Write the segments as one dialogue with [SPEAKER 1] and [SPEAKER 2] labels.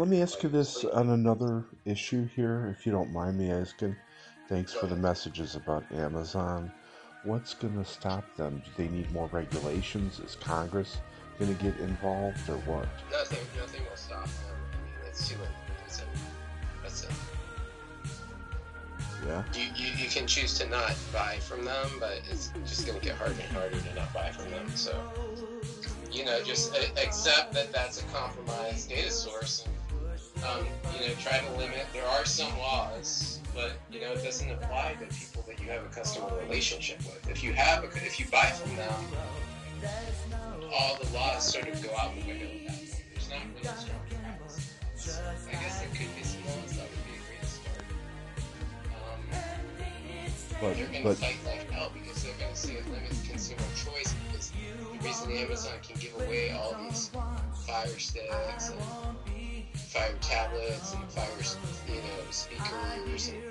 [SPEAKER 1] Let me ask you this on another issue here, if you don't mind me asking. Thanks for the messages about Amazon. What's going to stop them? Do they need more regulations? Is Congress going to get involved or what?
[SPEAKER 2] Nothing, nothing will stop them. I mean, it's too That's it. That's it.
[SPEAKER 1] Yeah?
[SPEAKER 2] You, you, you can choose to not buy from them, but it's just going to get harder and harder to not buy from them. So, you know, just accept that that's a compromised data source. And, um, you know, try to limit. There are some laws, but you know, it doesn't apply to people that you have a customer relationship with. If you have, a, if you buy from them, all the laws sort of go out the window at that point. There's not really strong practice. I guess there could be some laws that would be a great start. Um,
[SPEAKER 1] But,
[SPEAKER 2] they're going to fight like hell because they're going to say it limits consumer choice because the reason Amazon can give away all these Fire Sticks and Fire tablets and Fire, you know, speakers and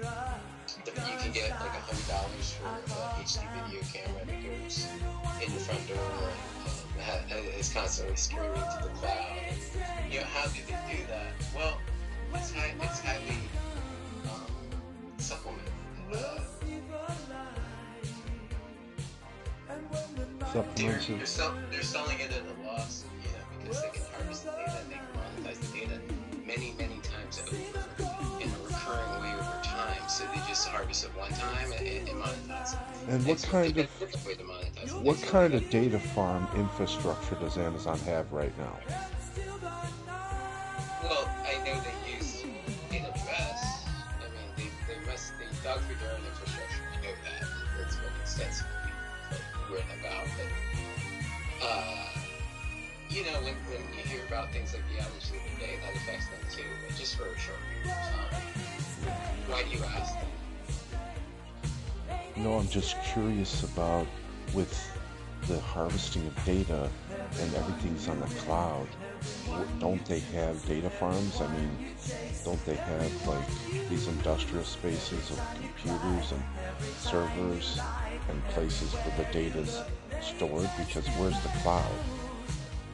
[SPEAKER 2] the, you can get like a hundred dollars for a HD video camera that goes in your front door and, uh, is constantly streaming to the cloud. You know, how do they do that? Well, it's, high, it's highly um, supplemented. Uh, they're, they're, sell, they're selling it at a loss, just it one time and, and monetize it.
[SPEAKER 1] And what kind of
[SPEAKER 2] a different way to monetize it.
[SPEAKER 1] what kind of data farm infrastructure does Amazon have right now?
[SPEAKER 2] Well, I know they use AWS. I mean, they, they must they dug through their own infrastructure. I know that. It's been extensively written about. But uh, you know, when, when you hear about things like the outage the other day, that affects them too, but just for a short period of time. Why do you ask?
[SPEAKER 1] No, I'm just curious about with the harvesting of data and everything's on the cloud. Don't they have data farms? I mean, don't they have like these industrial spaces of computers and servers and places where the data's stored? Because where's the cloud?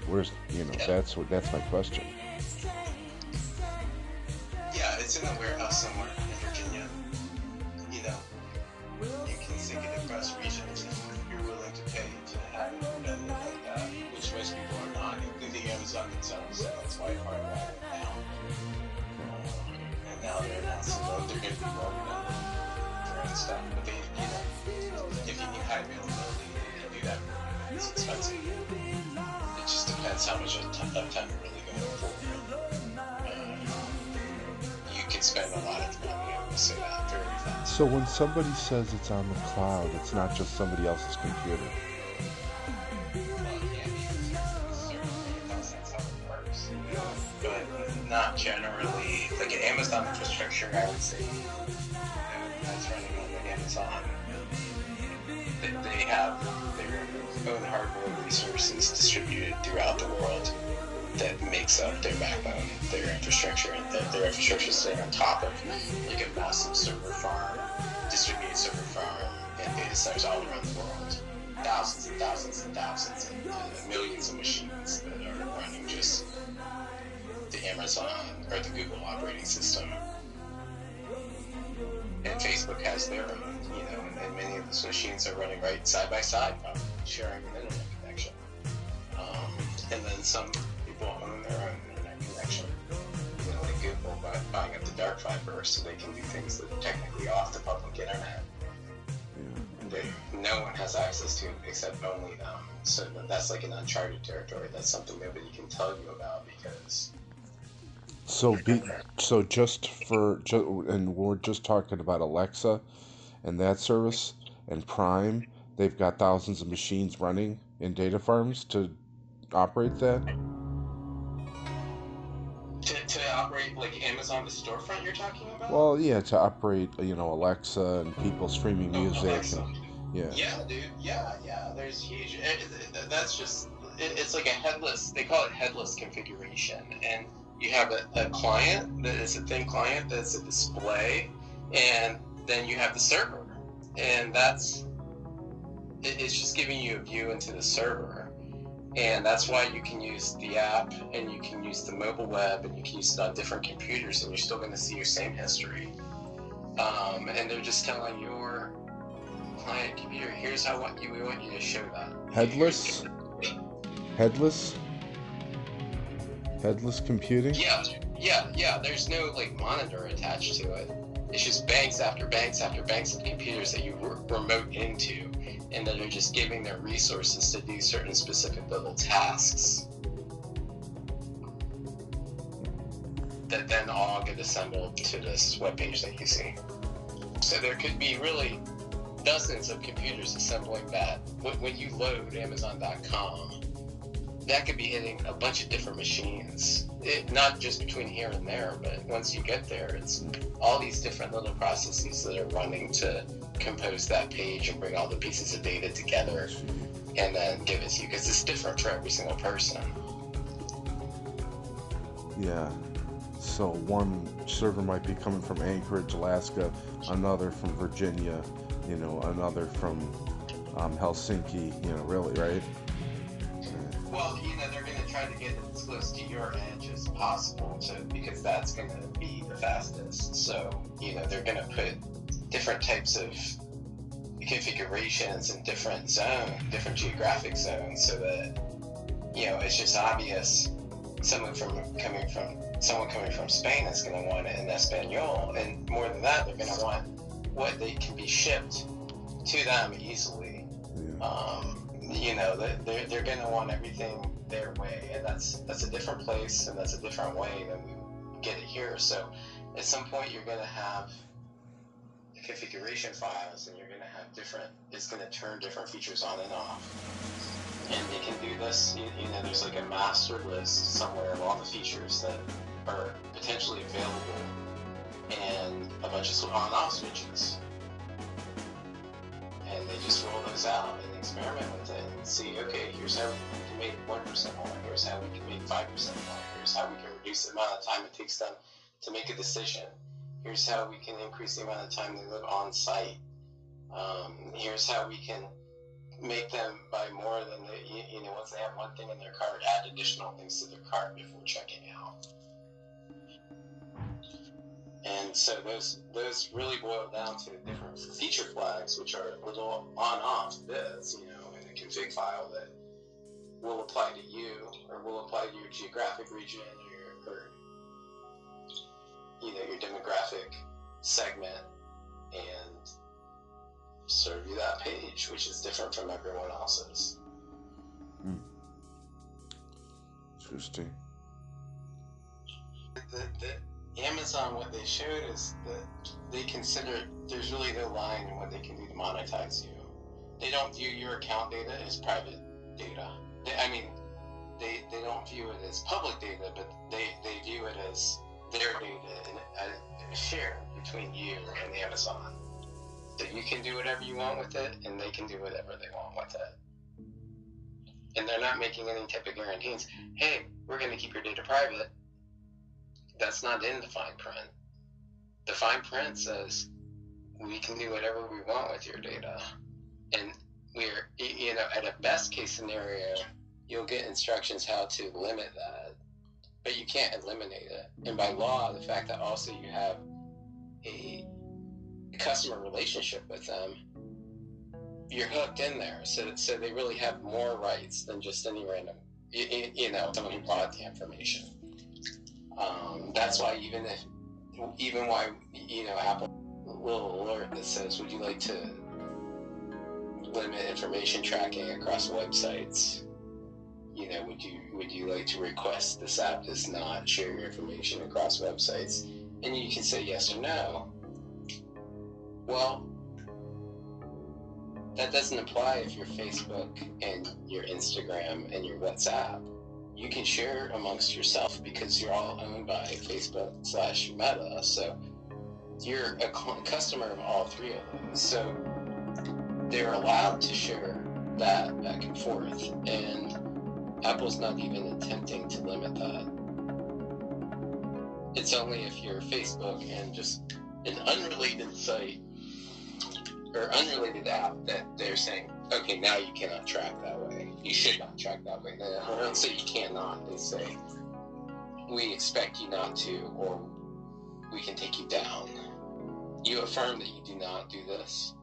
[SPEAKER 1] Where's you know that's what that's my question.
[SPEAKER 2] Yeah, it's in a warehouse somewhere you can sync it across regions if you're willing to pay to have it redundant like that, which most people are not, including Amazon themselves. So that's why part of that now. And now they're announcing that they're going to be more redundant for own stuff. But they, you know, if you need high availability, they can do that. It's expensive. It just depends how much uptime you're really going for. Uh, you can spend a lot of money, will say that.
[SPEAKER 1] So when somebody says it's on the cloud, it's not just somebody else's computer.
[SPEAKER 2] But not generally. Like an Amazon infrastructure, I would say, that's running on Amazon. They, they have their own hardware resources distributed throughout the world that makes up their backbone, their infrastructure, and their, their infrastructure is sitting on top of like a massive server farm, distributed server farm, and data centers all around the world. Thousands and thousands and thousands and millions of machines that are running just the Amazon or the Google operating system. And Facebook has their own, you know, and, many of those machines are running right side by side, sharing an internet connection. Um, and then some by buying up the dark fiber so they can do things that are technically off the public internet.
[SPEAKER 1] Yeah.
[SPEAKER 2] They, no one has access to except only them. So that's like an uncharted territory. That's something nobody can tell you about because
[SPEAKER 1] So be so just for ju- and we're just talking about Alexa and that service and Prime. They've got thousands of machines running in data farms to operate that.
[SPEAKER 2] To, to operate like Amazon the storefront you're talking about.
[SPEAKER 1] Well, yeah, to operate you know Alexa and people streaming
[SPEAKER 2] Oh,
[SPEAKER 1] music.
[SPEAKER 2] Alexa.
[SPEAKER 1] And, yeah.
[SPEAKER 2] Yeah, dude. Yeah, yeah. There's huge. It, it- that's just. It, it's like a headless. They call it headless configuration, and you have a, a client that is a thin client that's a display, and then you have the server, and that's. It, it's just giving you a view into the server, And that's why you can use the app and you can use the mobile web and you can use it on different computers and you're still going to see your same history. Um, and they're just telling your client computer, here's how what you we want you to show that.
[SPEAKER 1] Headless? Headless? Headless computing?
[SPEAKER 2] Yeah, yeah, yeah. There's no like monitor attached to it. It's just banks after banks after banks of computers that you remote into, and that are just giving their resources to do certain specific little tasks. That then all get assembled to this web page that you see. So there could be really dozens of computers assembling that. When you load Amazon.com, that could be hitting a bunch of different machines. It, not just between here and there, but once you get there, it's all these different little processes that are running to compose that page and bring all the pieces of data together and then give it to you because it's different for every single person.
[SPEAKER 1] Yeah. So one server might be coming from Anchorage, Alaska, another from Virginia, you know, another from um, Helsinki, you know, really, right?
[SPEAKER 2] Well, you know, they're going to try to get as close to your edge as possible to, because that's going to be the fastest. So, you know, they're going to put different types of configurations in different zones, different geographic zones, so that, you know, it's just obvious someone from coming from someone coming from Spain is going to want it in Espanol, and more than that, they're going to want what they can be shipped to them easily. Yeah. Um, you know, they're, they're going to want everything their way, and that's that's a different place and that's a different way than we get it here. So, at some point, you're going to have configuration files, and you're going to have different. It's going to turn different features on and off, and they can do this. You, you know, there's like a master list somewhere of all the features that are potentially available, and a bunch of on-off switches and they just roll those out and experiment with it and see, okay, here's how we can make 1% more, here's how we can make 5% more, here's how we can reduce the amount of time it takes them to make a decision, here's how we can increase the amount of time they live on site, um, here's how we can make them buy more than they, you know, once they have one thing in their cart, add additional things to their cart before checking out. And so those those really boil down to different feature flags, which are little on-off bits, you know, in a config file that will apply to you or will apply to your geographic region or, your, or you know your demographic segment, and serve you that page, which is different from everyone else's. Hmm.
[SPEAKER 1] Interesting.
[SPEAKER 2] The, the, Amazon, what they showed is that they consider there's really no line in what they can do to monetize you. They don't view your account data as private data. They, I mean, they, they don't view it as public data, but they, they view it as their data and uh, a, a share between you and Amazon. So you can do whatever you want with it, and they can do whatever they want with it. And they're not making any type of guarantees. Hey, we're going to keep your data private that's not in the fine print. The fine print says we can do whatever we want with your data. And we're, you know, at a best case scenario, you'll get instructions how to limit that, but you can't eliminate it. And by law, the fact that also you have a customer relationship with them, you're hooked in there. So, so they really have more rights than just any random, you, you know, someone who bought the information. Um, that's why even if, even why you know Apple will alert that says, "Would you like to limit information tracking across websites?" You know, would you would you like to request this app does not share your information across websites? And you can say yes or no. Well, that doesn't apply if your Facebook and your Instagram and your WhatsApp you can share amongst yourself because you're all owned by Facebook slash Meta. So you're a customer of all three of them. So they're allowed to share that back and forth. And Apple's not even attempting to limit that. It's only if you're Facebook and just an unrelated site or unrelated app that they're saying, okay, now you cannot track that. You should not track that way. I don't say you cannot. They say we expect you not to, or we can take you down. You affirm that you do not do this.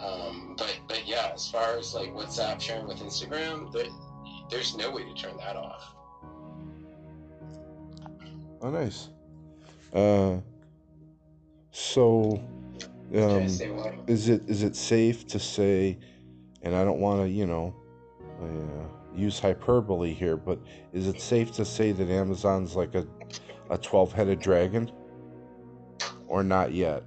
[SPEAKER 2] Um, but but yeah, as far as like WhatsApp sharing with Instagram, there, there's no way to turn that off.
[SPEAKER 1] Oh, nice. Uh, so, um, is it is it safe to say, and I don't want to, you know, uh, use hyperbole here, but is it safe to say that Amazon's like a a twelve headed dragon, or not yet?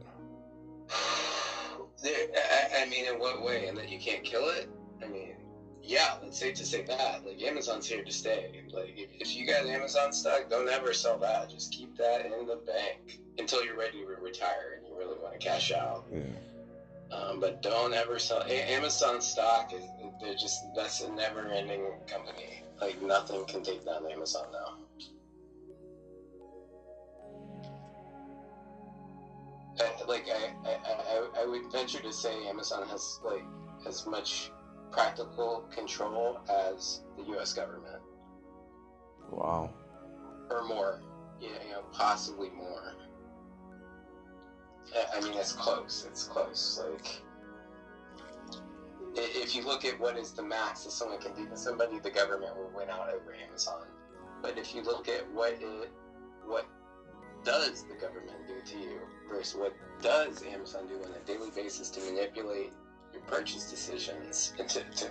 [SPEAKER 2] I mean, in what way? And that you can't kill it? I mean, yeah, it's safe to say that. Like Amazon's here to stay. Like if, if you got Amazon stock, don't ever sell that. Just keep that in the bank until you're ready to retire and you really want to cash out.
[SPEAKER 1] Yeah.
[SPEAKER 2] Um, but don't ever sell a- Amazon stock. Is, they're just that's a never-ending company. Like nothing can take down Amazon now. I, like I, I, I, I would venture to say Amazon has like as much practical control as the U.S. government.
[SPEAKER 1] Wow.
[SPEAKER 2] Or more, yeah, you know, possibly more. I mean, it's close. It's close. Like, if you look at what is the max that someone can do to somebody, the government will win out over Amazon. But if you look at what it, what does the government do to you versus what does Amazon do on a daily basis to manipulate your purchase decisions, to, to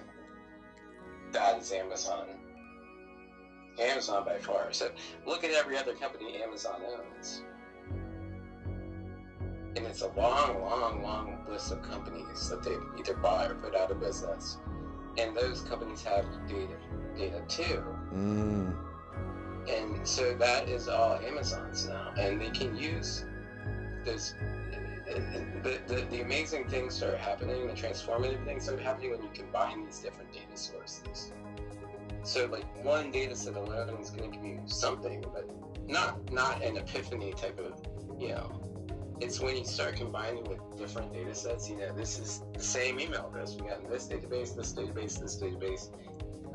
[SPEAKER 2] that is Amazon. Amazon by far. So look at every other company Amazon owns and it's a long, long, long list of companies that they either buy or put out of business, and those companies have data, data too.
[SPEAKER 1] Mm.
[SPEAKER 2] And so that is all Amazon's now, and they can use this. The, the, the amazing things are happening, the transformative things are happening when you combine these different data sources. So, like one data set alone is going to give you something, but not not an epiphany type of, you know, it's when you start combining with different data sets, you know, this is the same email address. We got in this database, this database, this database.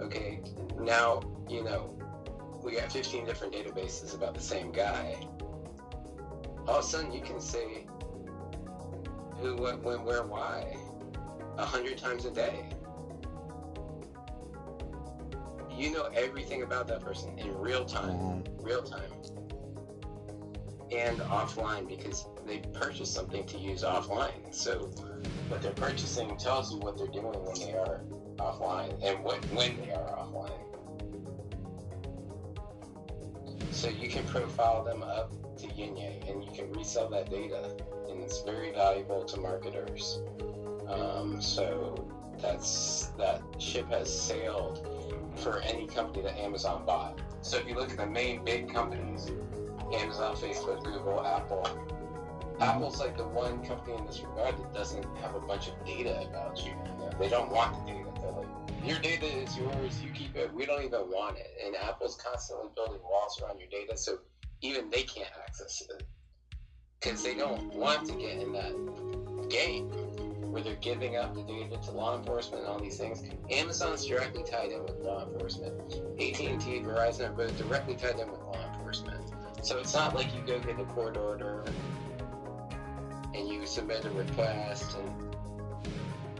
[SPEAKER 2] Okay, now, you know, we got 15 different databases about the same guy. All of a sudden, you can say who, what, when, where, why, a hundred times a day. You know everything about that person in real time, mm-hmm. real time and offline because they purchase something to use offline. So what they're purchasing tells you what they're doing when they are offline and what when they are offline. So you can profile them up to Yinye and you can resell that data and it's very valuable to marketers. Um, so that's that ship has sailed for any company that Amazon bought. So if you look at the main big companies, Amazon, Facebook, Google, Apple. Mm-hmm. Apple's like the one company in this regard that doesn't have a bunch of data about you. They don't want the data. They're like, your data is yours. You keep it. We don't even want it. And Apple's constantly building walls around your data, so even they can't access it because they don't want to get in that game where they're giving up the data to law enforcement and all these things. Amazon's directly tied in with law enforcement. AT&T, Verizon are both directly tied in with law enforcement. So it's not like you go get a court order and you submit a request and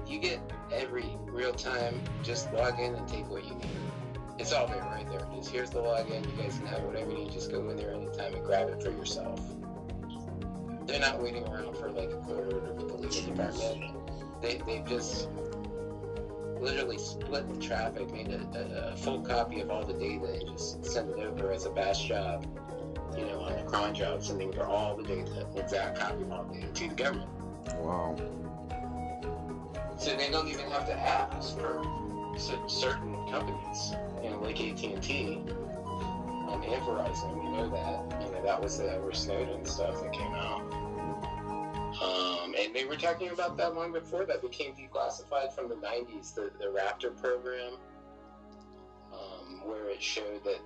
[SPEAKER 2] you get every real time, just log in and take what you need. It's all there right there. Just here's the login. You guys can have whatever you need. Just go in there anytime and grab it for yourself. They're not waiting around for like a court order with the legal department. They, they've just literally split the traffic, made a, a, full copy of all the data, and just sent it over as a batch job you know, on the cron job, sending for all the data, exact copy of all the data to the government.
[SPEAKER 1] Wow.
[SPEAKER 2] So they don't even have to ask for certain companies, you know, like AT and T and Verizon. We know that. You know, that was the Edward Snowden stuff that came out. Um, and they were talking about that long before that became declassified from the 90s, the, the Raptor program, um, where it showed that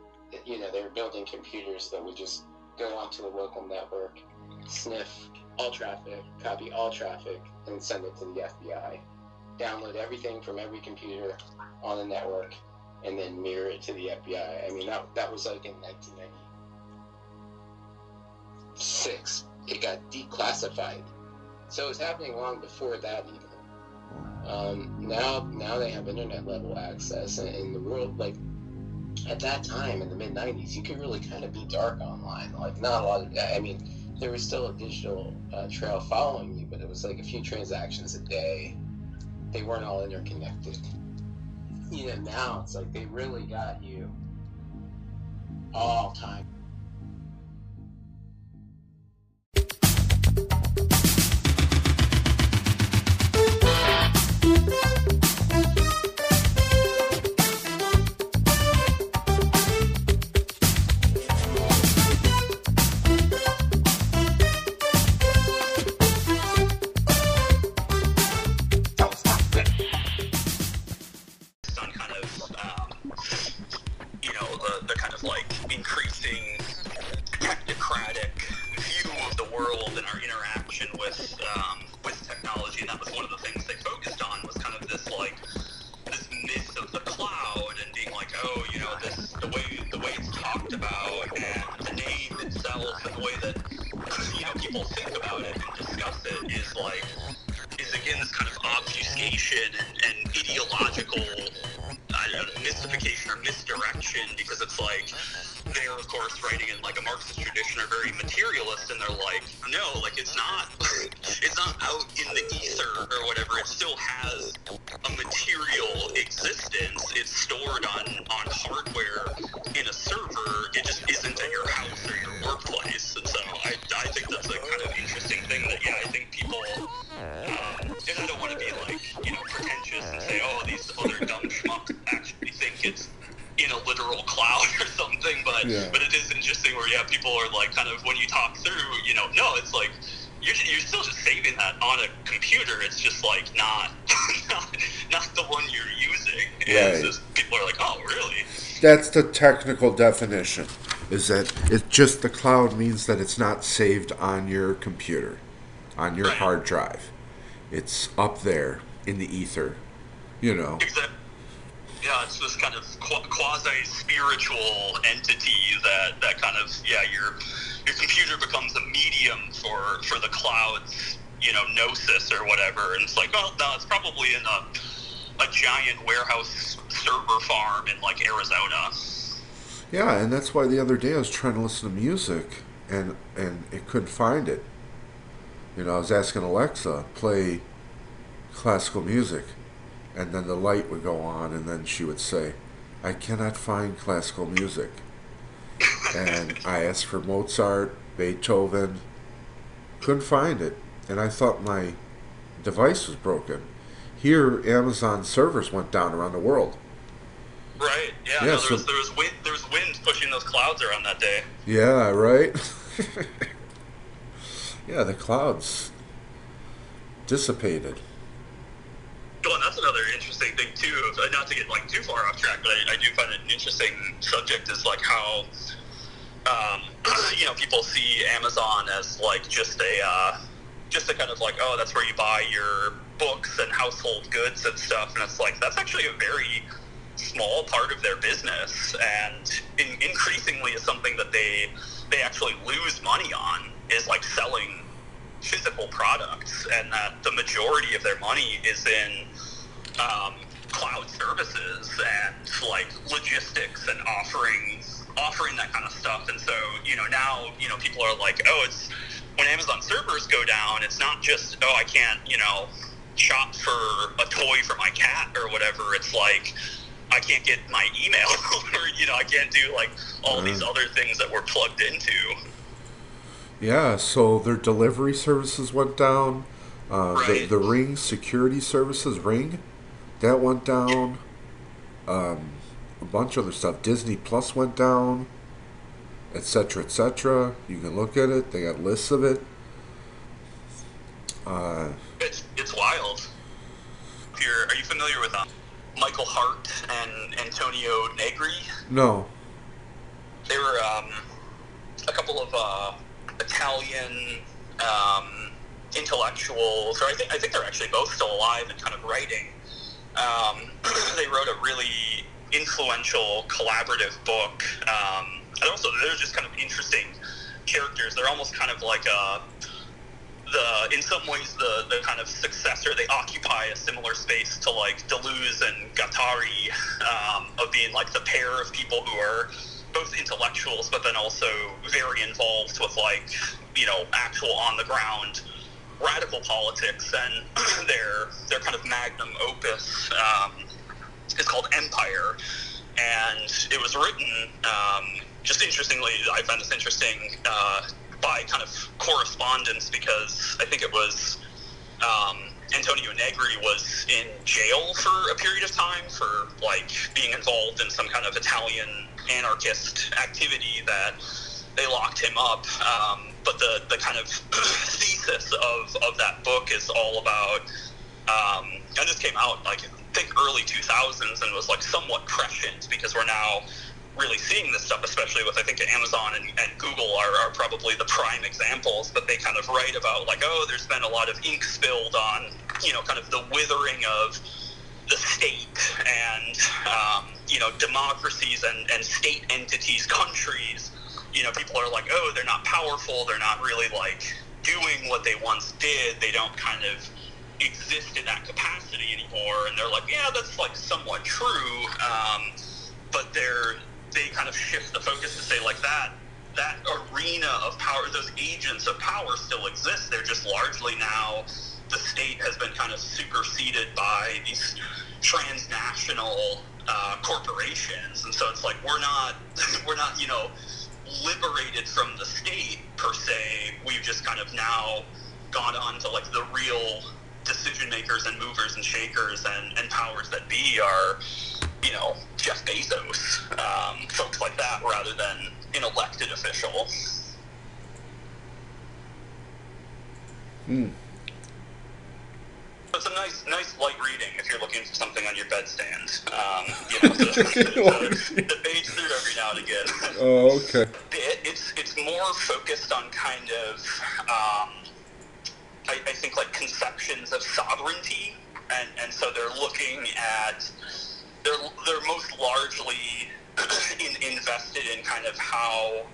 [SPEAKER 2] you know, they were building computers that would just go onto the local network, sniff all traffic, copy all traffic, and send it to the FBI. download everything from every computer on the network, and then mirror it to the FBI. I mean, that that was like in 1996. It got declassified, so it was happening long before that even. Um, now, now they have internet level access, and in the world, like at that time in the mid 90s, you could really kind of be dark online. Like, not a lot of, I mean, there was still a digital uh, trail following you, but it was like a few transactions a day. They weren't all interconnected. You know, now it's like they really got you all time.
[SPEAKER 3] That's the
[SPEAKER 1] technical definition. Is that it just the cloud means that it's not saved on your computer, on your
[SPEAKER 3] Right.
[SPEAKER 1] hard drive. It's up there in the ether. You know.
[SPEAKER 3] Exactly. Yeah, it's this kind of quasi spiritual entity that, that kind of yeah your your computer becomes a medium for for the cloud's you know gnosis or whatever, and it's like well no, it's probably in a a giant warehouse server farm in like Arizona.
[SPEAKER 1] Yeah, and that's why the other day I was trying to listen to music and and it couldn't find it. You know, I was asking Alexa play classical music, and then the light would go on, and then she would say, "I cannot find classical music." And I asked for Mozart, Beethoven, couldn't find it, and I thought my device was broken. Here, Amazon servers went down around the world.
[SPEAKER 3] Right. Yeah.
[SPEAKER 1] Yeah,
[SPEAKER 3] no,
[SPEAKER 1] so-
[SPEAKER 3] was there was wind there was wind pushing those clouds around that day.
[SPEAKER 1] Yeah, right? yeah, the clouds dissipated.
[SPEAKER 3] Well, and that's another interesting thing too. uh, Not to get like too far off track, but I, I do find it an interesting subject. Is like how, um, you know, people see Amazon as like just a, uh, just a kind of like, oh, that's where you buy your books and household goods and stuff. And it's like that's actually a very small part of their business, and in, increasingly is something that they they actually lose money on is like selling physical products, and that the majority of their money is in um, cloud services and like logistics and offering offering that kind of stuff. And so you know now you know people are like, oh, it's when Amazon servers go down, it's not just oh I can't you know shop for a toy for my cat or whatever. It's like I can't get my email or you know I can't do like all these other things that we're plugged into.
[SPEAKER 1] Yeah, so their delivery services went down. Uh,
[SPEAKER 3] Right.
[SPEAKER 1] the, the Ring security services, Ring, that went down. Um, a bunch of other stuff. Disney Plus went down, etc., etc. You can look at it. They got lists of it. Uh,
[SPEAKER 3] It's it's wild. If you're, are you familiar with um, Michael Hardt and Antonio Negri?
[SPEAKER 1] no.
[SPEAKER 3] They were um, a couple of uh, Italian um, intellectuals, or I think I think they're actually both still alive and kind of writing. Um, they wrote a really influential collaborative book. Um, and also, they're just kind of interesting characters. They're almost kind of like a the in some ways the the kind of successor. They occupy a similar space to like Deleuze and Guattari um, of being like the pair of people who are both intellectuals, but then also very involved with like you know actual on the ground radical politics. And their their kind of magnum opus um, is called Empire, and it was written. Um, just interestingly, I found this interesting uh, by kind of correspondence because I think it was um, Antonio Negri was in jail for a period of time for like being involved in some kind of Italian anarchist activity that they locked him up. Um, but the, the kind of thesis of, of that book is all about, um, and this came out like I think early 2000s and was like somewhat prescient because we're now really seeing this stuff, especially with I think Amazon and, and Google are, are probably the prime examples. But they kind of write about like, oh, there's been a lot of ink spilled on you know kind of the withering of the state and um, you know democracies and, and state entities, countries. You know, people are like, oh, they're not powerful. They're not really like doing what they once did. They don't kind of exist in that capacity anymore. And they're like, yeah, that's like somewhat true. Um, but they're they kind of shift the focus to say like that that arena of power, those agents of power still exist. They're just largely now the state has been kind of superseded by these transnational uh, corporations, and so it's like we're not we're not you know liberated from the state per se. We've just kind of now gone on to like the real decision makers and movers and shakers and, and powers that be are you know, Jeff Bezos, um, folks like that, rather than an elected official.
[SPEAKER 1] Hmm.
[SPEAKER 3] It's a nice, nice light reading if you're looking for something on your bedstand. Um, you know, the, the, the, page through every now and again.
[SPEAKER 1] Oh, okay.
[SPEAKER 3] It, it's it's more focused on kind of, um, I, I think like conceptions of sovereignty, and and so they're looking at they're they're most largely in, invested in kind of how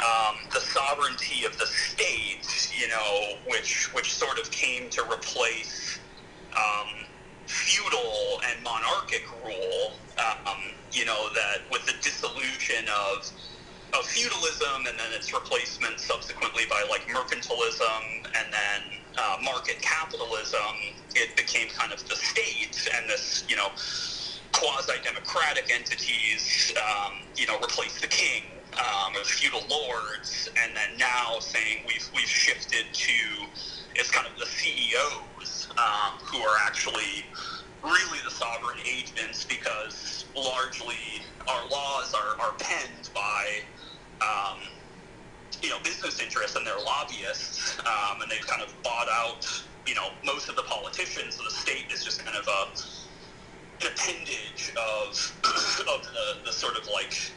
[SPEAKER 3] um, the sovereignty of the state, you know, which which sort of came to replace um, feudal and monarchic rule. Um, you know that with the dissolution of of feudalism and then its replacement subsequently by like mercantilism and then uh, market capitalism, it became kind of the state and this, you know, quasi-democratic entities, um, you know, replace the king um, or feudal lords, and then now saying we've we've shifted to it's kind of the CEOs um, who are actually really the sovereign agents because largely our laws are, are penned by um, you know business interests and their lobbyists, um, and they've kind of bought out you know most of the politicians. So the state is just kind of a appendage of of the, the sort of like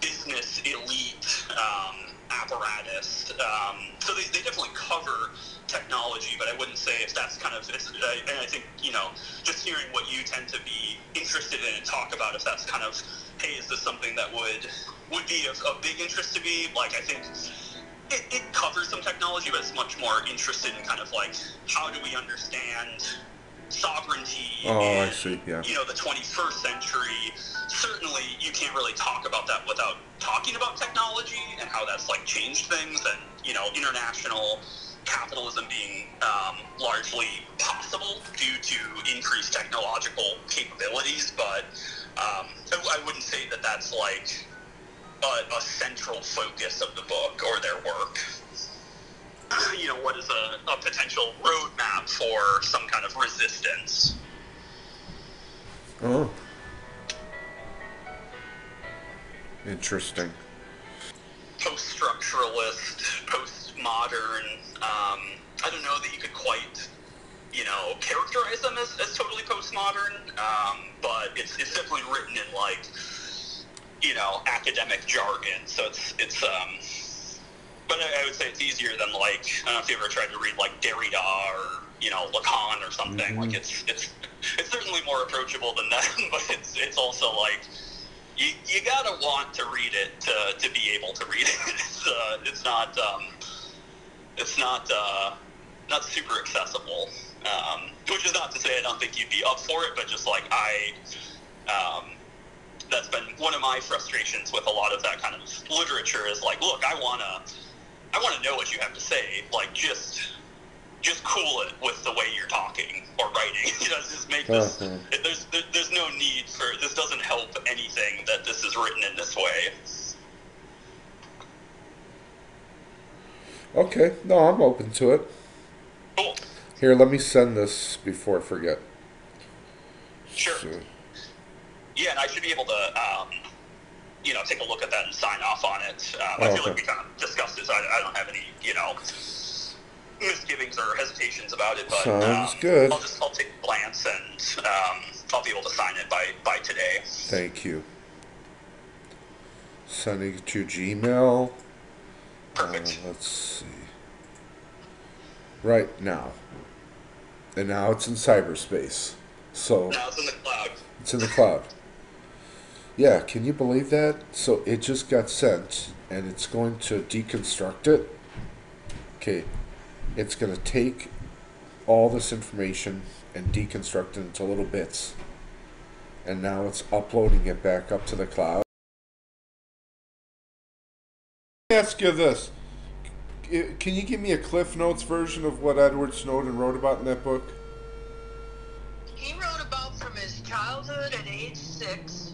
[SPEAKER 3] business elite um, apparatus. Um, so they, they definitely cover technology, but I wouldn't say if that's kind of, it's, uh, and I think, you know, just hearing what you tend to be interested in and talk about, if that's kind of, hey, is this something that would, would be of, of big interest to me? Like, I think it, it covers some technology, but it's much more interested in kind of like, how do we understand sovereignty.
[SPEAKER 1] Oh,
[SPEAKER 3] in,
[SPEAKER 1] I see. Yeah.
[SPEAKER 3] You know, the 21st century. Certainly, you can't really talk about that without talking about technology and how that's like changed things, and you know, international capitalism being um, largely possible due to increased technological capabilities. But um, I, I wouldn't say that that's like a, a central focus of the book or their work you know, what is a, a potential roadmap for some kind of resistance.
[SPEAKER 1] Oh. Interesting.
[SPEAKER 3] Post structuralist, post-modern. Um, I don't know that you could quite, you know, characterize them as, as totally postmodern, um, but it's, it's definitely written in like, you know, academic jargon. So it's it's um, but I, I would say it's easier than like I don't know if you ever tried to read like Derrida or you know Lacan or something.
[SPEAKER 1] Mm-hmm.
[SPEAKER 3] Like it's it's it's certainly more approachable than that, but it's it's also like you, you gotta want to read it to, to be able to read it. It's uh, it's not um, it's not uh, not super accessible. Um, which is not to say I don't think you'd be up for it, but just like I. Um, that's been one of my frustrations with a lot of that kind of literature is like, look, I wanna, I wanna know what you have to say. Like, just, just cool it with the way you're talking or writing. you know, just make this.
[SPEAKER 1] Uh-huh.
[SPEAKER 3] There's, there, there's no need for this. Doesn't help anything that this is written in this way.
[SPEAKER 4] Okay, no, I'm open to it.
[SPEAKER 3] Cool.
[SPEAKER 4] Here, let me send this before I forget.
[SPEAKER 3] Sure.
[SPEAKER 4] So-
[SPEAKER 3] Yeah, and I should be able to, um, you know, take a look at that and sign off on it. Um, I
[SPEAKER 4] Oh,
[SPEAKER 3] feel
[SPEAKER 4] okay.
[SPEAKER 3] like we kind of discussed this. I, I don't have any, you know, misgivings or hesitations about it. But
[SPEAKER 4] Sounds
[SPEAKER 3] um,
[SPEAKER 4] good.
[SPEAKER 3] I'll just I'll take a glance and um, I'll be able to sign it by by today.
[SPEAKER 4] Thank you. Sending it to Gmail. Uh,
[SPEAKER 3] Perfect.
[SPEAKER 4] let's see. Right now. And now it's in cyberspace. So
[SPEAKER 3] now it's in the cloud.
[SPEAKER 4] it's in the cloud. Yeah, can you believe that? So it just got sent and it's going to deconstruct it. Okay. It's going to take all this information and deconstruct it into little bits. And now it's uploading it back up to the cloud. Let me ask you this. Can you give me a Cliff Notes version of what Edward Snowden wrote about in that book?
[SPEAKER 5] He wrote about from his childhood at age six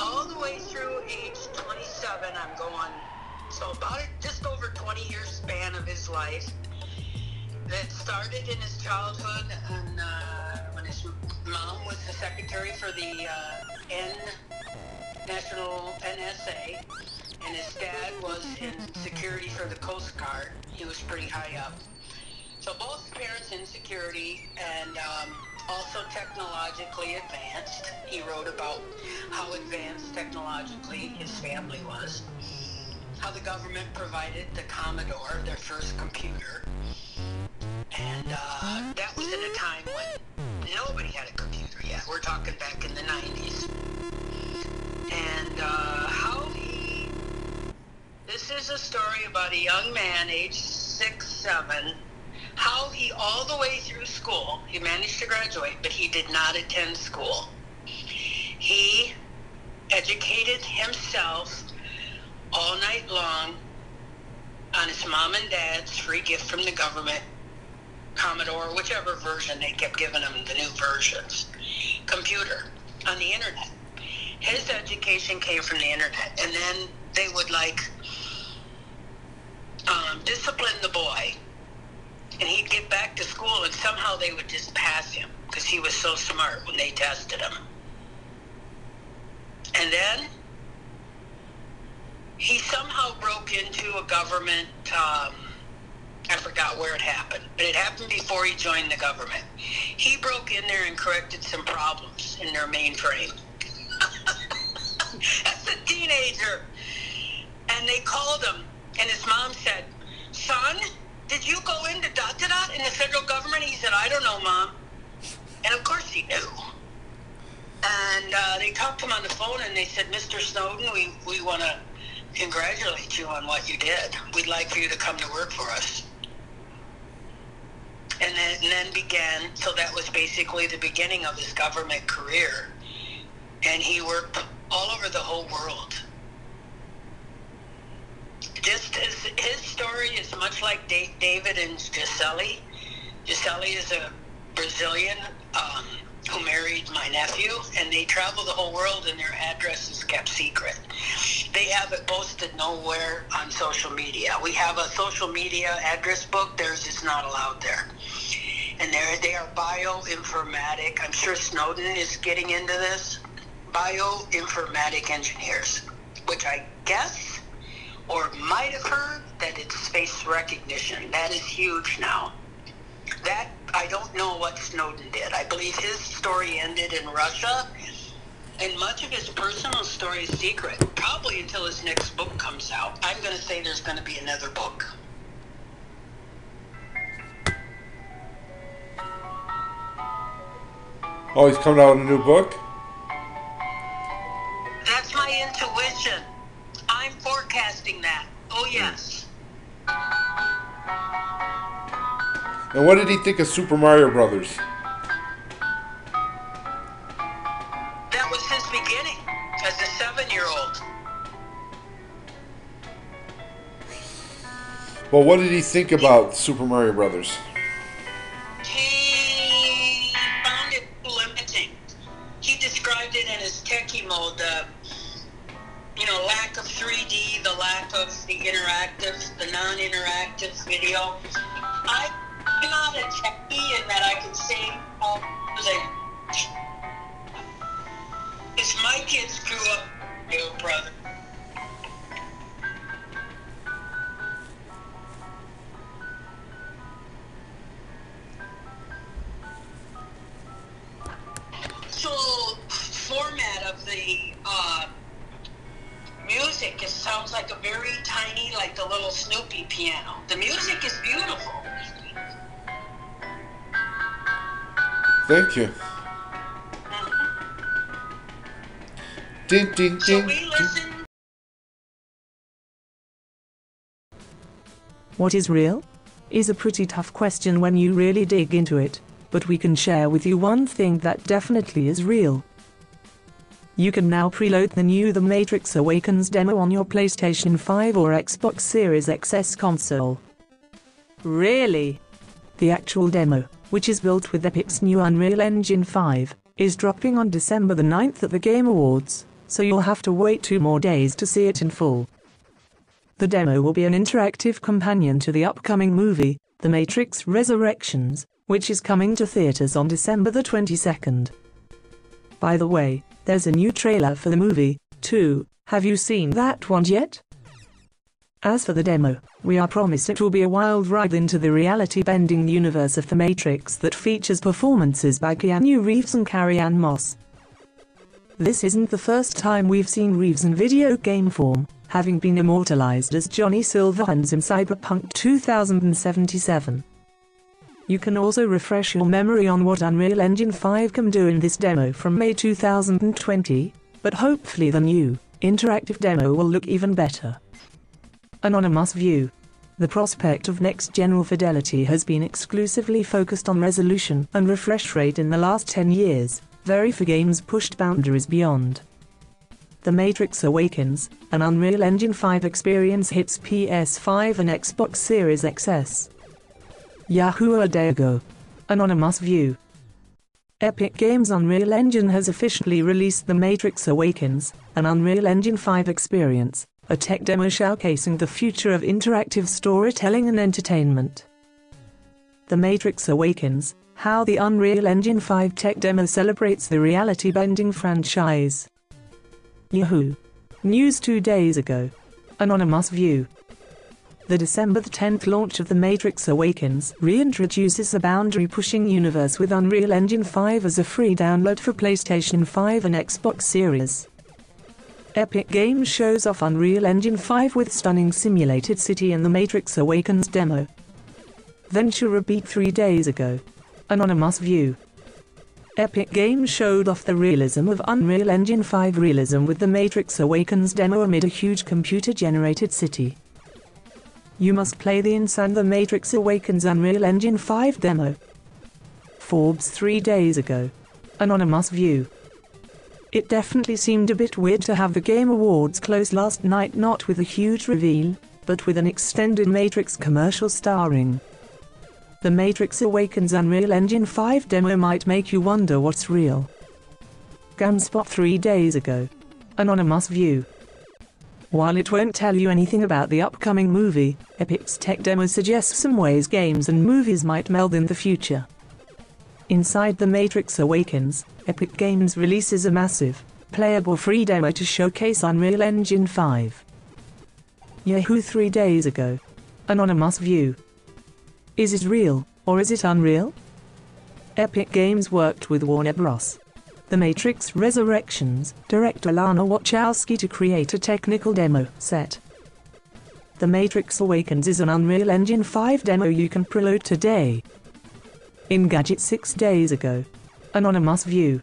[SPEAKER 5] all the way through age 27. I'm going, so about a, just over 20 year span of his life that started in his childhood and uh, when his mom was the secretary for the uh, N National NSA and his dad was in security for the Coast Guard. He was pretty high up. So both parents in security and um, also technologically advanced. He wrote about how advanced technologically his family was. How the government provided the Commodore, their first computer. And uh, that was in a time when nobody had a computer yet. We're talking back in the 90s. And uh, how he this is a story about a young man, age six, seven, how he, all the way through school, he managed to graduate, but he did not attend school. He educated himself all night long on his mom and dad's free gift from the government, Commodore, whichever version they kept giving him, the new versions, computer on the internet. His education came from the internet, and then they would like um, discipline the boy, and he'd get back to school, and somehow they would just pass him because he was so smart when they tested him. And then he somehow broke into a government. Um, I forgot where it happened, but it happened before he joined the government. He broke in there and corrected some problems in their mainframe. As a teenager. And they called him, and his mom said, Son, did you go into dot to dot in the federal government? He said, I don't know, Mom. And of course he knew. And uh, they talked to him on the phone, and they said, Mr. Snowden, we, we want to congratulate you on what you did. We'd like for you to come to work for us. And then, and then began, so that was basically the beginning of his government career. And he worked all over the whole world. Just as his story is much like David and Gisele. Gisele is a Brazilian um, who married my nephew, and they travel the whole world, and their address is kept secret. They have it posted nowhere on social media. We have a social media address book. Theirs is not allowed there. And they are bioinformatic. I'm sure Snowden is getting into this. Bioinformatic engineers, which I guess or might have heard that it's face recognition. That is huge now. That I don't know what Snowden did. I believe his story ended in Russia, And much of his personal story is secret, probably until his next book comes out. I'm going to say there's going to be another book.
[SPEAKER 4] Oh, he's coming out with a new book?
[SPEAKER 5] That's my intuition. I'm forecasting that. Oh, hmm. yes.
[SPEAKER 4] And what did he think of Super Mario Brothers?
[SPEAKER 5] That was his beginning as a seven year old.
[SPEAKER 4] Well, what did he think about Super Mario Brothers?
[SPEAKER 5] You know, lack of 3D, the lack of the interactive, the non-interactive video. I, I'm not a techie in that I can say all the Because my kids grew up, you brother. Like the little Snoopy piano. The music is beautiful.
[SPEAKER 4] Thank you. Uh-huh. Ding, ding,
[SPEAKER 5] So
[SPEAKER 4] ding.
[SPEAKER 5] we listen
[SPEAKER 6] What is real? Is a pretty tough question when you really dig into it, but we can share with you one thing that definitely is real. You can now preload the new The Matrix Awakens demo on your PlayStation 5 or Xbox Series XS console. Really? The actual demo, which is built with Epic's new Unreal Engine 5, is dropping on December the 9th at the Game Awards, so you'll have to wait two more days to see it in full. The demo will be an interactive companion to the upcoming movie, The Matrix Resurrections, which is coming to theaters on December the 22nd. By the way, there's a new trailer for the movie, too. Have you seen that one yet? As for the demo, we are promised it will be a wild ride into the reality bending universe of The Matrix that features performances by Keanu Reeves and Carrie Ann Moss. This isn't the first time we've seen Reeves in video game form, having been immortalized as Johnny Silverhands in Cyberpunk 2077. You can also refresh your memory on what Unreal Engine 5 can do in this demo from May 2020, but hopefully the new, interactive demo will look even better. Anonymous View The prospect of next general fidelity has been exclusively focused on resolution and refresh rate in the last 10 years, very few games pushed boundaries beyond. The Matrix Awakens, an Unreal Engine 5 experience hits PS5 and Xbox Series XS. Yahoo a day ago. Anonymous View. Epic Games Unreal Engine has officially released The Matrix Awakens, an Unreal Engine 5 experience, a tech demo showcasing the future of interactive storytelling and entertainment. The Matrix Awakens, how the Unreal Engine 5 tech demo celebrates the reality bending franchise. Yahoo! News two days ago. Anonymous View. The December the 10th launch of The Matrix Awakens reintroduces a boundary pushing universe with Unreal Engine 5 as a free download for PlayStation 5 and Xbox Series. Epic Games shows off Unreal Engine 5 with stunning simulated city in The Matrix Awakens demo. VentureBeat three days ago. Anonymous View. Epic Games showed off the realism of Unreal Engine 5 realism with The Matrix Awakens demo amid a huge computer generated city. You must play the insane The Matrix Awakens Unreal Engine 5 demo. Forbes three days ago. Anonymous View. It definitely seemed a bit weird to have the Game Awards close last night not with a huge reveal, but with an extended Matrix commercial starring. The Matrix Awakens Unreal Engine 5 demo might make you wonder what's real. GameSpot three days ago. Anonymous View. While it won't tell you anything about the upcoming movie, Epic's tech demo suggests some ways games and movies might meld in the future. Inside The Matrix Awakens, Epic Games releases a massive, playable free demo to showcase Unreal Engine 5. Yahoo three days ago. Anonymous View. Is it real, or is it unreal? Epic Games worked with Warner Bros. The Matrix Resurrections, director Lana Wachowski to create a technical demo set. The Matrix Awakens is an Unreal Engine 5 demo you can preload today. Engadget 6 days ago. Anonymous View.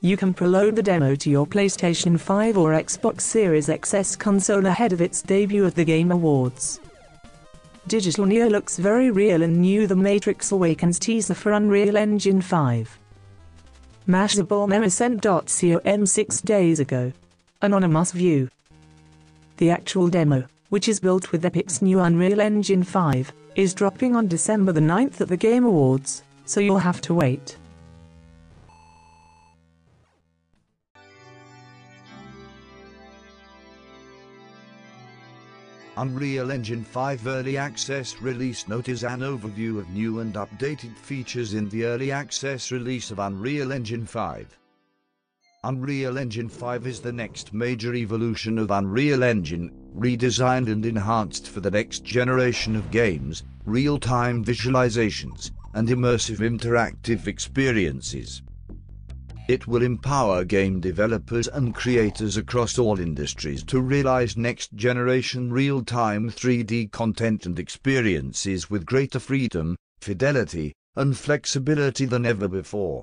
[SPEAKER 6] You can preload the demo to your PlayStation 5 or Xbox Series XS console ahead of its debut at the Game Awards. Digital Neo looks very real and new The Matrix Awakens teaser for Unreal Engine 5. Mashable Memoscent.com 6 days ago. Anonymous View. The actual demo, which is built with Epic's new Unreal Engine 5, is dropping on December the 9th at the Game Awards, so you'll have to wait.
[SPEAKER 7] Unreal Engine 5 Early Access Release Note is an overview of new and updated features in the early access release of Unreal Engine 5. Unreal Engine 5 is the next major evolution of Unreal Engine, redesigned and enhanced for the next generation of games, real-time visualizations, and immersive interactive experiences. It will empower game developers and creators across all industries to realize next generation real time 3D content and experiences with greater freedom, fidelity, and flexibility than ever before.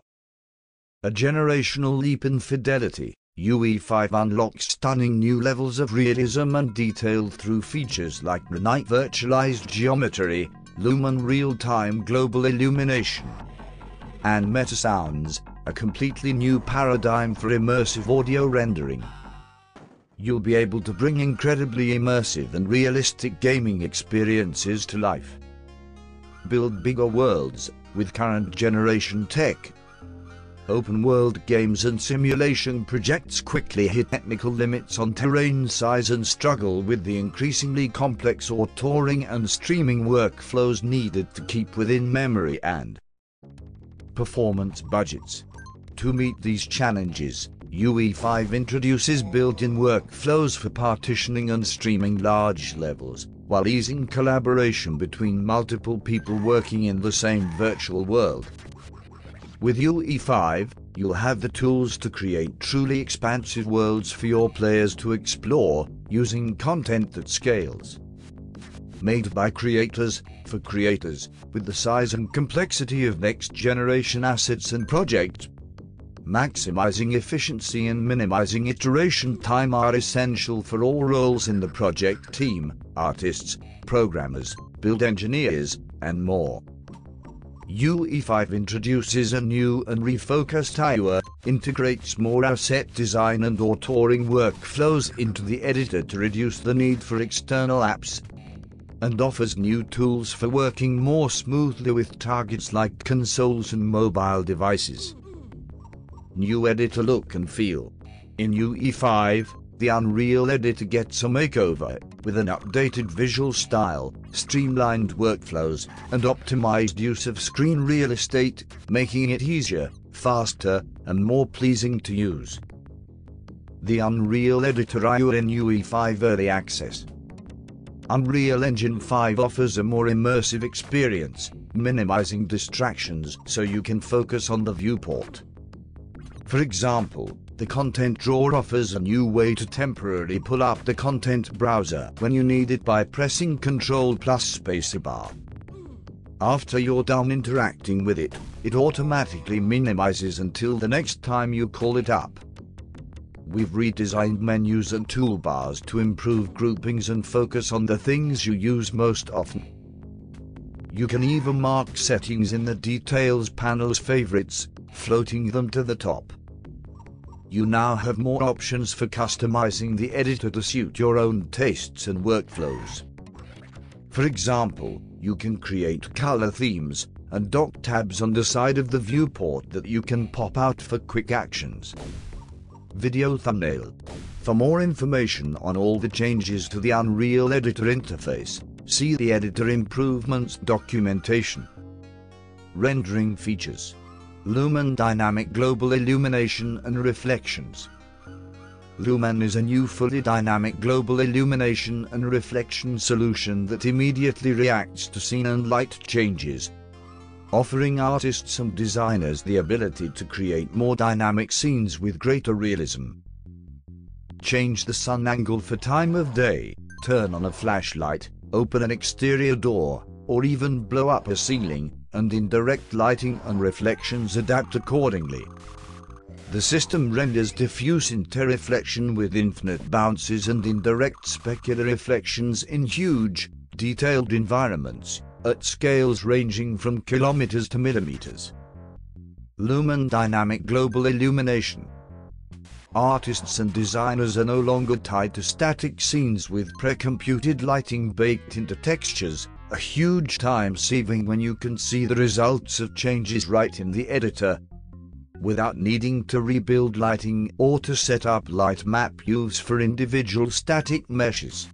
[SPEAKER 7] A generational leap in fidelity, UE5 unlocks stunning new levels of realism and detail through features like Nanite Virtualized Geometry, Lumen Real Time Global Illumination, and Metasounds, a completely new paradigm for immersive audio rendering. You'll be able to bring incredibly immersive and realistic gaming experiences to life. Build bigger worlds with current generation tech. Open world games and simulation projects quickly hit technical limits on terrain size and struggle with the increasingly complex authoring and streaming workflows needed to keep within memory and performance budgets. To meet these challenges, UE5 introduces built-in workflows for partitioning and streaming large levels, while easing collaboration between multiple people working in the same virtual world. With UE5, you'll have the tools to create truly expansive worlds for your players to explore, using content that scales. Made by creators, for creators, with the size and complexity of next generation assets and projects, maximizing efficiency and minimizing iteration time are essential for all roles in the project team, artists, programmers, build engineers, and more. UE5 introduces a new and refocused IUA, integrates more asset design and authoring workflows into the editor to reduce the need for external apps, and offers new tools for working more smoothly with targets like consoles and mobile devices new editor look and feel. In UE5, the Unreal Editor gets a makeover, with an updated visual style, streamlined workflows, and optimized use of screen real estate, making it easier, faster, and more pleasing to use. The Unreal Editor IO in UE5 Early Access. Unreal Engine 5 offers a more immersive experience, minimizing distractions so you can focus on the viewport. For example, the content drawer offers a new way to temporarily pull up the content browser when you need it by pressing Ctrl plus spacebar. After you're done interacting with it, it automatically minimizes until the next time you call it up. We've redesigned menus and toolbars to improve groupings and focus on the things you use most often. You can even mark settings in the Details panel's favorites, floating them to the top you now have more options for customizing the editor to suit your own tastes and workflows. For example, you can create color themes and dock tabs on the side of the viewport that you can pop out for quick actions. Video thumbnail. For more information on all the changes to the Unreal Editor interface, see the Editor Improvements documentation. Rendering features. Lumen Dynamic Global Illumination and Reflections. Lumen is a new fully dynamic global illumination and reflection solution that immediately reacts to scene and light changes. offering artists and designers the ability to create more dynamic scenes with greater realism. Change the sun angle for time of day, turn on a flashlight, open an exterior door, or even blow up a ceiling, and indirect lighting and reflections adapt accordingly. The system renders diffuse interreflection with infinite bounces and indirect specular reflections in huge, detailed environments, at scales ranging from kilometers to millimeters. Lumen Dynamic Global Illumination Artists and designers are no longer tied to static scenes with pre-computed lighting baked into textures, a huge time saving when you can see the results of changes right in the editor, without needing to rebuild lighting or to set up light map views for individual static meshes.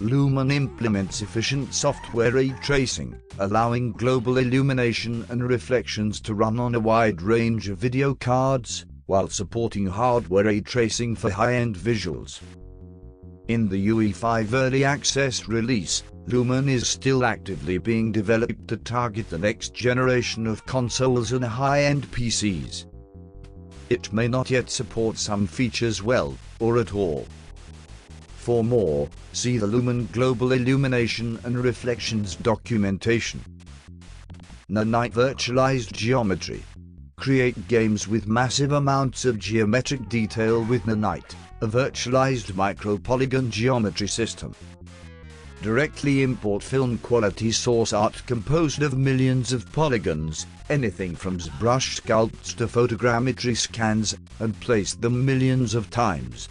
[SPEAKER 7] Lumen implements efficient software ray tracing, allowing global illumination and reflections to run on a wide range of video cards, while supporting hardware ray tracing for high-end visuals. In the UE5 early access release, Lumen is still actively being developed to target the next generation of consoles and high-end PCs. It may not yet support some features well, or at all. For more, see the Lumen Global Illumination and Reflections documentation. Nanite Virtualized Geometry Create games with massive amounts of geometric detail with Nanite, a virtualized micropolygon geometry system. Directly import film quality source art composed of millions of polygons, anything from ZBrush sculpts to photogrammetry scans, and place them millions of times.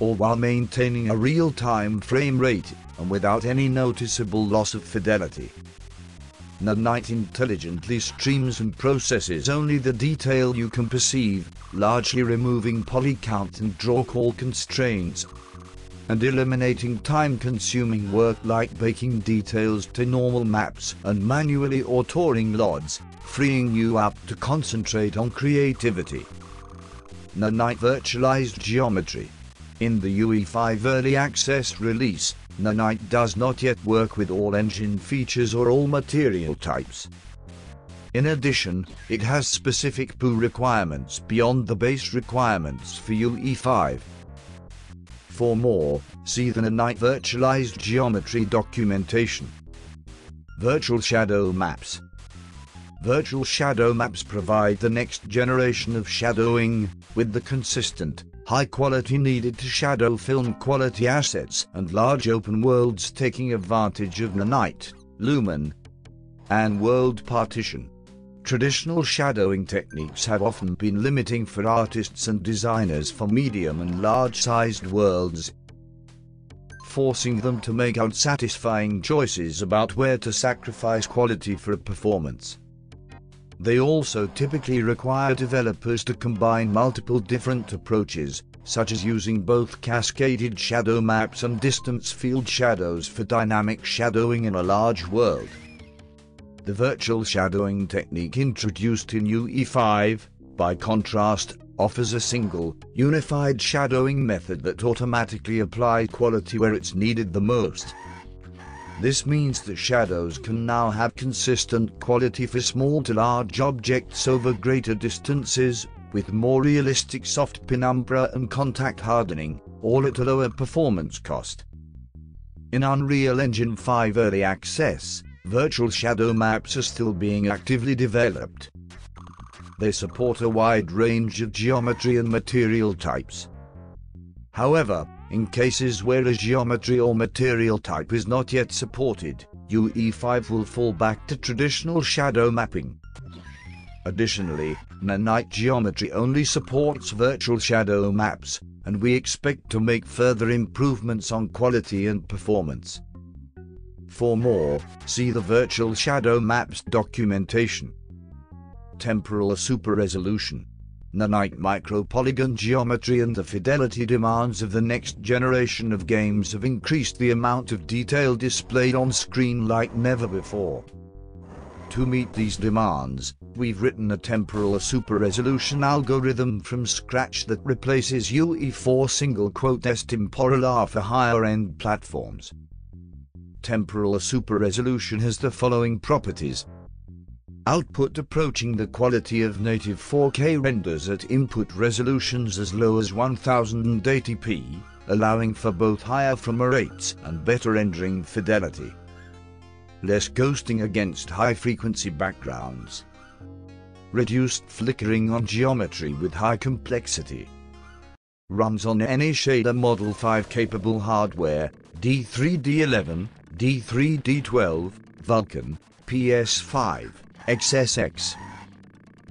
[SPEAKER 7] All while maintaining a real-time frame rate, and without any noticeable loss of fidelity. Nanite intelligently streams and processes only the detail you can perceive, largely removing poly count and draw call constraints, and eliminating time-consuming work like baking details to normal maps and manually authoring LODs, freeing you up to concentrate on creativity. Nanite Virtualized Geometry In the UE5 Early Access release, Nanite does not yet work with all engine features or all material types. In addition, it has specific POO requirements beyond the base requirements for UE5. For more, see the Nanite Virtualized Geometry documentation. Virtual Shadow Maps Virtual shadow maps provide the next generation of shadowing, with the consistent, high quality needed to shadow film quality assets and large open worlds taking advantage of Nanite, Lumen, and World Partition. Traditional shadowing techniques have often been limiting for artists and designers for medium and large-sized worlds, forcing them to make unsatisfying choices about where to sacrifice quality for a performance. They also typically require developers to combine multiple different approaches, such as using both cascaded shadow maps and distance field shadows for dynamic shadowing in a large world. The virtual shadowing technique introduced in UE5, by contrast, offers a single, unified shadowing method that automatically applies quality where it's needed the most. This means that shadows can now have consistent quality for small to large objects over greater distances, with more realistic soft penumbra and contact hardening, all at a lower performance cost. In Unreal Engine 5 Early Access, virtual shadow maps are still being actively developed. They support a wide range of geometry and material types. However, in cases where a geometry or material type is not yet supported, UE5 will fall back to traditional shadow mapping. Additionally, Nanite Geometry only supports virtual shadow maps, and we expect to make further improvements on quality and performance. For more, see the Virtual Shadow Maps documentation. Temporal Super Resolution Nanite micropolygon geometry and the fidelity demands of the next generation of games have increased the amount of detail displayed on screen like never before. To meet these demands, we've written a temporal super resolution algorithm from scratch that replaces UE4 single quote S temporal R for higher end platforms. Temporal super resolution has the following properties output approaching the quality of native 4K renders at input resolutions as low as 1080p, allowing for both higher frame rates and better rendering fidelity. Less ghosting against high-frequency backgrounds. Reduced flickering on geometry with high complexity. Runs on any shader Model 5 capable hardware, D3D11, D3D12, Vulkan, PS5, XSX.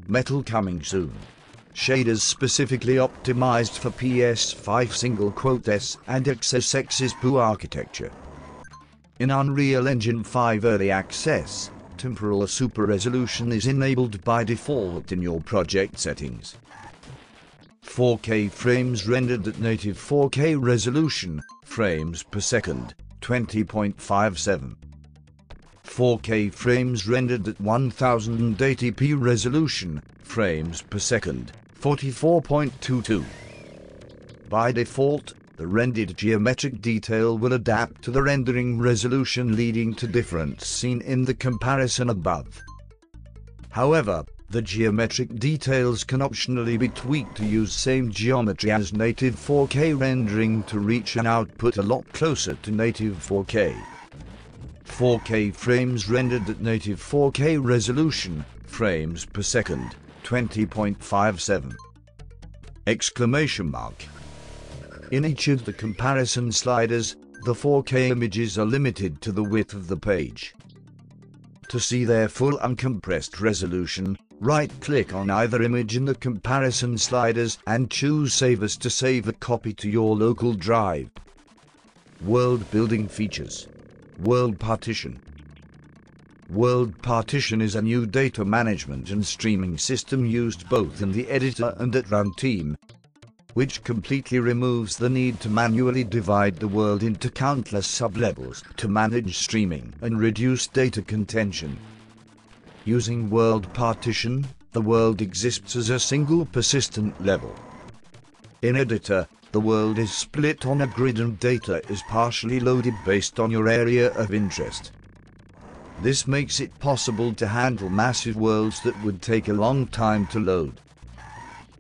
[SPEAKER 7] Metal coming soon. Shaders specifically optimized for PS5 single quote S and XSX's PU architecture. In Unreal Engine 5 Early Access, temporal super resolution is enabled by default in your project settings. 4K frames rendered at native 4K resolution, frames per second, 20.57. 4K frames rendered at 1080p resolution, frames per second, 44.22. By default, the rendered geometric detail will adapt to the rendering resolution leading to difference seen in the comparison above. However, the geometric details can optionally be tweaked to use same geometry as native 4K rendering to reach an output a lot closer to native 4K. 4K frames rendered at native 4K resolution, frames per second, 20.57. Exclamation mark. In each of the comparison sliders, the 4K images are limited to the width of the page. To see their full uncompressed resolution, right-click on either image in the comparison sliders and choose Save as to save a copy to your local drive. World Building Features World Partition World Partition is a new data management and streaming system used both in the editor and at runtime, which completely removes the need to manually divide the world into countless sublevels to manage streaming and reduce data contention. Using world partition, the world exists as a single persistent level. In editor, the world is split on a grid and data is partially loaded based on your area of interest. This makes it possible to handle massive worlds that would take a long time to load.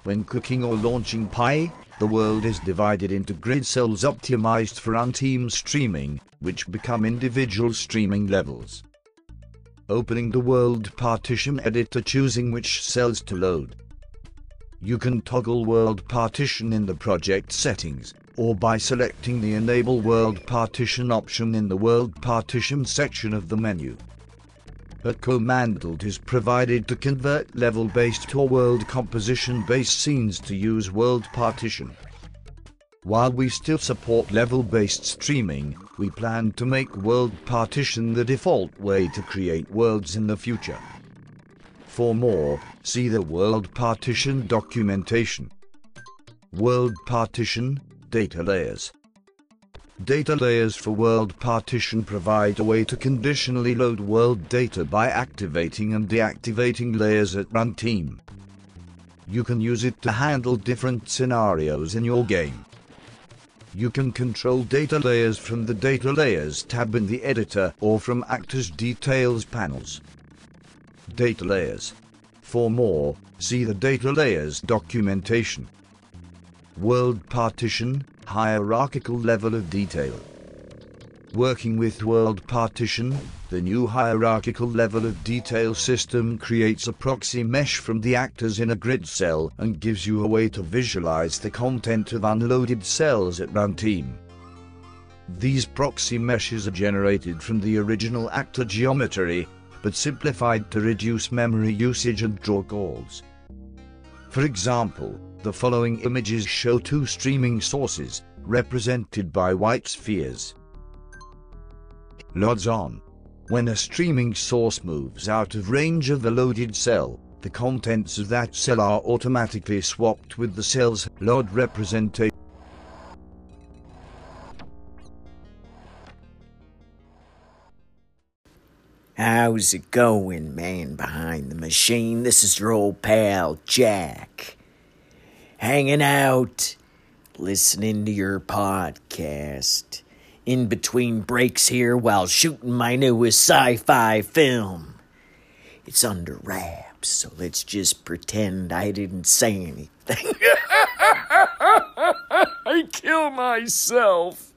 [SPEAKER 7] When cooking or launching Pi, the world is divided into grid cells optimized for runtime streaming, which become individual streaming levels. Opening the world partition editor choosing which cells to load. You can toggle world partition in the project settings, or by selecting the Enable World Partition option in the World Partition section of the menu. A commandlet is provided to convert level-based or world composition-based scenes to use world partition. While we still support level-based streaming, we plan to make world partition the default way to create worlds in the future. For more, see the World Partition documentation. World Partition, Data Layers. Data layers for world partition provide a way to conditionally load world data by activating and deactivating layers at runtime. You can use it to handle different scenarios in your game. You can control data layers from the Data Layers tab in the editor or from Actors Details panels. Data layers. For more, see the data layers documentation. World partition, hierarchical level of detail. Working with world partition, the new hierarchical level of detail system creates a proxy mesh from the actors in a grid cell and gives you a way to visualize the content of unloaded cells at runtime. These proxy meshes are generated from the original actor geometry but simplified to reduce memory usage and draw calls. For example, the following images show two streaming sources, represented by white spheres. Loads on. When a streaming source moves out of range of the loaded cell, the contents of that cell are automatically swapped with the cell's load representation.
[SPEAKER 8] How's it going, man behind the machine? This is your old pal, Jack. Hanging out, listening to your podcast. In between breaks here while shooting my newest sci fi film.
[SPEAKER 9] It's under wraps, so let's just pretend I didn't say anything. I kill myself.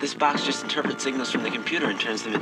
[SPEAKER 10] This box just interprets signals from the computer and turns them into